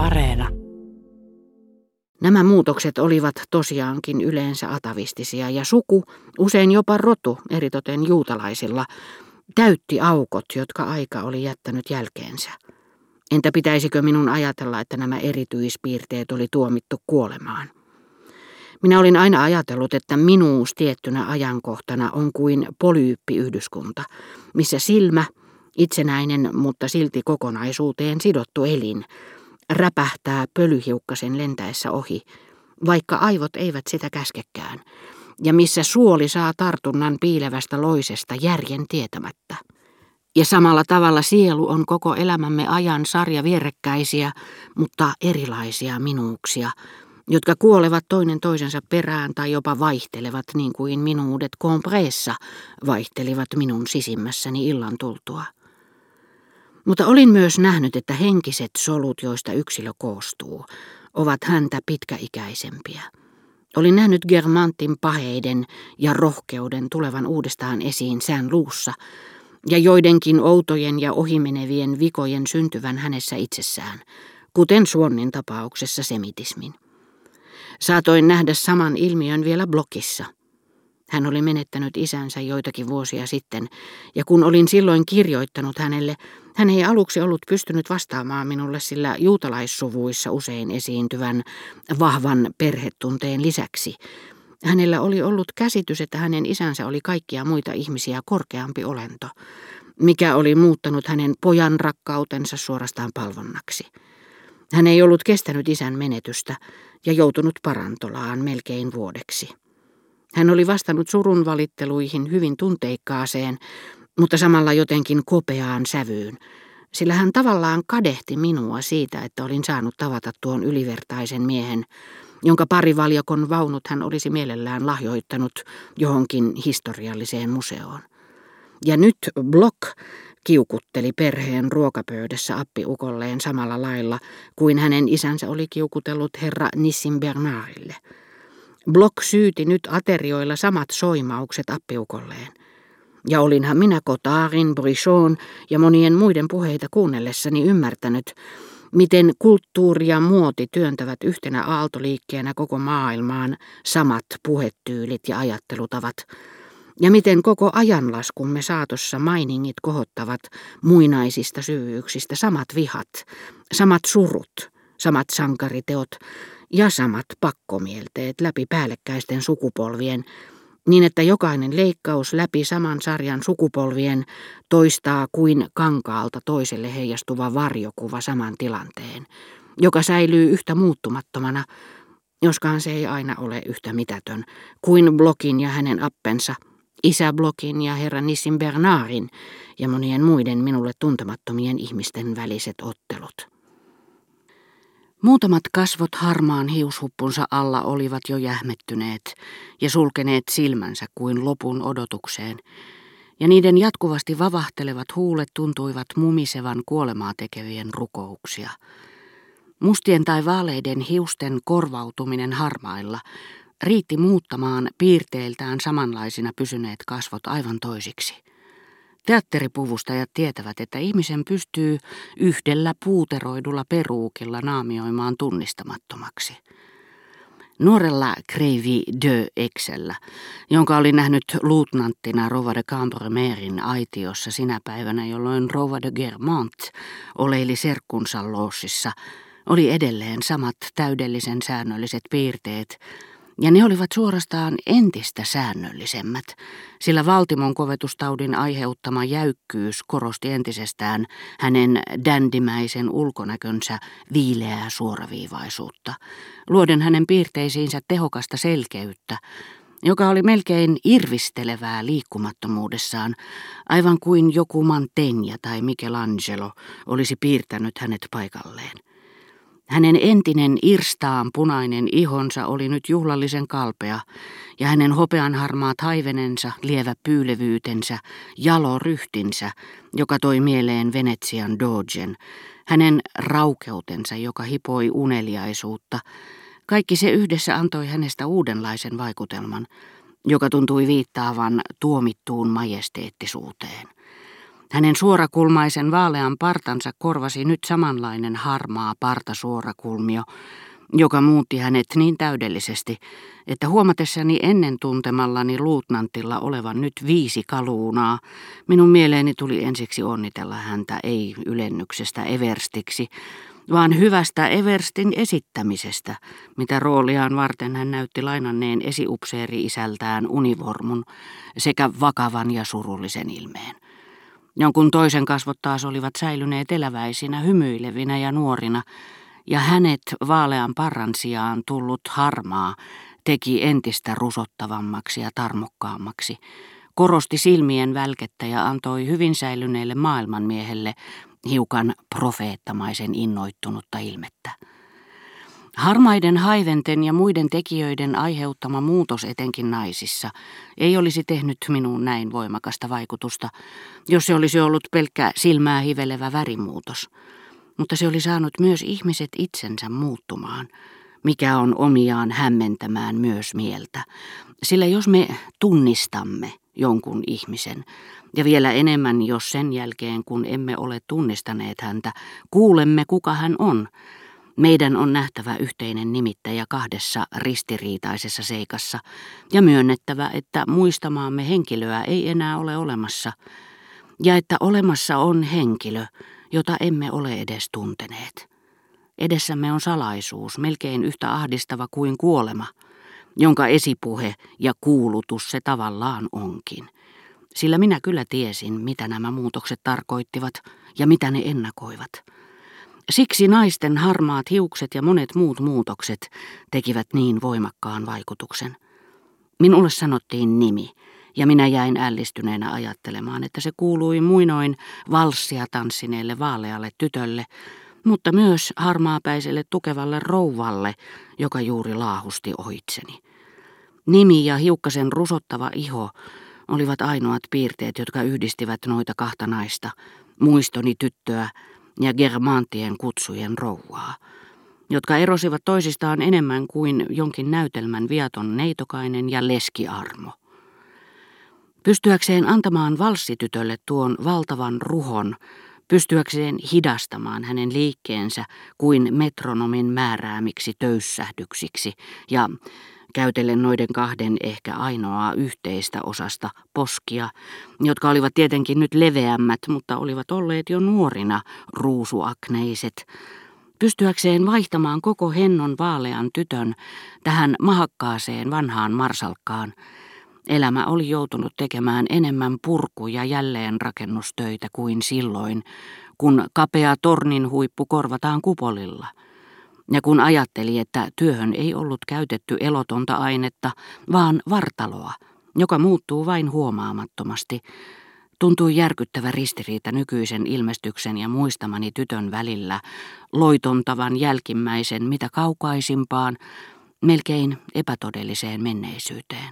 Areena. Nämä muutokset olivat tosiaankin yleensä atavistisia ja suku, usein jopa rotu, eritoten juutalaisilla, täytti aukot, jotka aika oli jättänyt jälkeensä. Entä pitäisikö minun ajatella, että nämä erityispiirteet oli tuomittu kuolemaan? Minä olin aina ajatellut, että minuus tiettynä ajankohtana on kuin polyyppiyhdyskunta, missä silmä, itsenäinen, mutta silti kokonaisuuteen sidottu elin, räpähtää pölyhiukkasen lentäessä ohi, vaikka aivot eivät sitä käskekään, ja missä suoli saa tartunnan piilevästä loisesta järjen tietämättä. Ja samalla tavalla sielu on koko elämämme ajan sarja vierekkäisiä, mutta erilaisia minuuksia, jotka kuolevat toinen toisensa perään tai jopa vaihtelevat niin kuin minuudet kompreessa vaihtelivat minun sisimmässäni illan tultua. Mutta olin myös nähnyt, että henkiset solut, joista yksilö koostuu, ovat häntä pitkäikäisempiä. Olin nähnyt Germantin paheiden ja rohkeuden tulevan uudestaan esiin sään luussa, ja joidenkin outojen ja ohimenevien vikojen syntyvän hänessä itsessään, kuten Suonnin tapauksessa semitismin. Saatoin nähdä saman ilmiön vielä blokissa – hän oli menettänyt isänsä joitakin vuosia sitten, ja kun olin silloin kirjoittanut hänelle, hän ei aluksi ollut pystynyt vastaamaan minulle, sillä juutalaissuvuissa usein esiintyvän vahvan perhetunteen lisäksi. Hänellä oli ollut käsitys, että hänen isänsä oli kaikkia muita ihmisiä korkeampi olento, mikä oli muuttanut hänen pojan rakkautensa suorastaan palvonnaksi. Hän ei ollut kestänyt isän menetystä ja joutunut parantolaan melkein vuodeksi. Hän oli vastannut surun valitteluihin hyvin tunteikkaaseen, mutta samalla jotenkin kopeaan sävyyn, sillä hän tavallaan kadehti minua siitä, että olin saanut tavata tuon ylivertaisen miehen, jonka parivaljakon vaunut hän olisi mielellään lahjoittanut johonkin historialliseen museoon. Ja nyt Block kiukutteli perheen ruokapöydässä appiukolleen samalla lailla kuin hänen isänsä oli kiukutellut herra Nissin Bernardille – Block syyti nyt aterioilla samat soimaukset appiukolleen. Ja olinhan minä Kotarin, Brichon ja monien muiden puheita kuunnellessani ymmärtänyt, miten kulttuuri ja muoti työntävät yhtenä aaltoliikkeenä koko maailmaan samat puhetyylit ja ajattelutavat, ja miten koko ajanlaskumme saatossa mainingit kohottavat muinaisista syvyyksistä samat vihat, samat surut, samat sankariteot, ja samat pakkomielteet läpi päällekkäisten sukupolvien, niin että jokainen leikkaus läpi saman sarjan sukupolvien toistaa kuin kankaalta toiselle heijastuva varjokuva saman tilanteen, joka säilyy yhtä muuttumattomana, joskaan se ei aina ole yhtä mitätön, kuin Blokin ja hänen appensa, isä Blokin ja herra Nissin Bernardin ja monien muiden minulle tuntemattomien ihmisten väliset ottelut. Muutamat kasvot harmaan hiushuppunsa alla olivat jo jähmettyneet ja sulkeneet silmänsä kuin lopun odotukseen, ja niiden jatkuvasti vavahtelevat huulet tuntuivat mumisevan kuolemaa tekevien rukouksia. Mustien tai vaaleiden hiusten korvautuminen harmailla riitti muuttamaan piirteiltään samanlaisina pysyneet kasvot aivan toisiksi. Teatteripuvustajat tietävät, että ihmisen pystyy yhdellä puuteroidulla peruukilla naamioimaan tunnistamattomaksi. Nuorella Kreivi de Excellä, jonka oli nähnyt luutnanttina Rova de Cambremerin aitiossa sinä päivänä, jolloin Rova de Germant oleili serkkunsa loossissa, oli edelleen samat täydellisen säännölliset piirteet, ja ne olivat suorastaan entistä säännöllisemmät, sillä valtimon kovetustaudin aiheuttama jäykkyys korosti entisestään hänen dändimäisen ulkonäkönsä viileää suoraviivaisuutta, luoden hänen piirteisiinsä tehokasta selkeyttä, joka oli melkein irvistelevää liikkumattomuudessaan, aivan kuin joku Mantegna tai Michelangelo olisi piirtänyt hänet paikalleen. Hänen entinen irstaan punainen ihonsa oli nyt juhlallisen kalpea, ja hänen hopeanharmaat haivenensa, lievä pyylevyytensä, jalo ryhtinsä, joka toi mieleen Venetsian Dogen, hänen raukeutensa, joka hipoi uneliaisuutta, kaikki se yhdessä antoi hänestä uudenlaisen vaikutelman, joka tuntui viittaavan tuomittuun majesteettisuuteen. Hänen suorakulmaisen vaalean partansa korvasi nyt samanlainen harmaa partasuorakulmio, joka muutti hänet niin täydellisesti, että huomatessani ennen tuntemallani luutnantilla olevan nyt viisi kaluunaa, minun mieleeni tuli ensiksi onnitella häntä ei ylennyksestä Everstiksi, vaan hyvästä Everstin esittämisestä, mitä rooliaan varten hän näytti lainanneen esiupseeri isältään univormun sekä vakavan ja surullisen ilmeen. Jonkun toisen kasvot taas olivat säilyneet eläväisinä, hymyilevinä ja nuorina, ja hänet vaalean parran sijaan tullut harmaa teki entistä rusottavammaksi ja tarmokkaammaksi, korosti silmien välkettä ja antoi hyvin säilyneelle maailmanmiehelle hiukan profeettamaisen innoittunutta ilmettä. Harmaiden haiventen ja muiden tekijöiden aiheuttama muutos etenkin naisissa ei olisi tehnyt minuun näin voimakasta vaikutusta, jos se olisi ollut pelkkä silmää hivelevä värimuutos. Mutta se oli saanut myös ihmiset itsensä muuttumaan, mikä on omiaan hämmentämään myös mieltä. Sillä jos me tunnistamme jonkun ihmisen, ja vielä enemmän, jos sen jälkeen, kun emme ole tunnistaneet häntä, kuulemme kuka hän on, meidän on nähtävä yhteinen nimittäjä kahdessa ristiriitaisessa seikassa ja myönnettävä, että muistamaamme henkilöä ei enää ole olemassa ja että olemassa on henkilö, jota emme ole edes tunteneet. Edessämme on salaisuus, melkein yhtä ahdistava kuin kuolema, jonka esipuhe ja kuulutus se tavallaan onkin. Sillä minä kyllä tiesin, mitä nämä muutokset tarkoittivat ja mitä ne ennakoivat. Siksi naisten harmaat hiukset ja monet muut muutokset tekivät niin voimakkaan vaikutuksen. Minulle sanottiin nimi, ja minä jäin ällistyneenä ajattelemaan, että se kuului muinoin valssia tanssineelle vaalealle tytölle, mutta myös harmaapäiselle tukevalle rouvalle, joka juuri laahusti ohitseni. Nimi ja hiukkasen rusottava iho olivat ainoat piirteet, jotka yhdistivät noita kahta naista, muistoni tyttöä ja Germantien kutsujen rouvaa, jotka erosivat toisistaan enemmän kuin jonkin näytelmän viaton neitokainen ja leskiarmo. Pystyäkseen antamaan valssitytölle tuon valtavan ruhon, pystyäkseen hidastamaan hänen liikkeensä kuin metronomin määräämiksi töyssähdyksiksi ja käytellen noiden kahden ehkä ainoaa yhteistä osasta poskia, jotka olivat tietenkin nyt leveämmät, mutta olivat olleet jo nuorina ruusuakneiset, pystyäkseen vaihtamaan koko hennon vaalean tytön tähän mahakkaaseen vanhaan marsalkkaan. Elämä oli joutunut tekemään enemmän purku- ja jälleenrakennustöitä kuin silloin, kun kapea tornin huippu korvataan kupolilla – ja kun ajatteli, että työhön ei ollut käytetty elotonta ainetta, vaan vartaloa, joka muuttuu vain huomaamattomasti, tuntui järkyttävä ristiriita nykyisen ilmestyksen ja muistamani tytön välillä, loitontavan jälkimmäisen mitä kaukaisimpaan, melkein epätodelliseen menneisyyteen.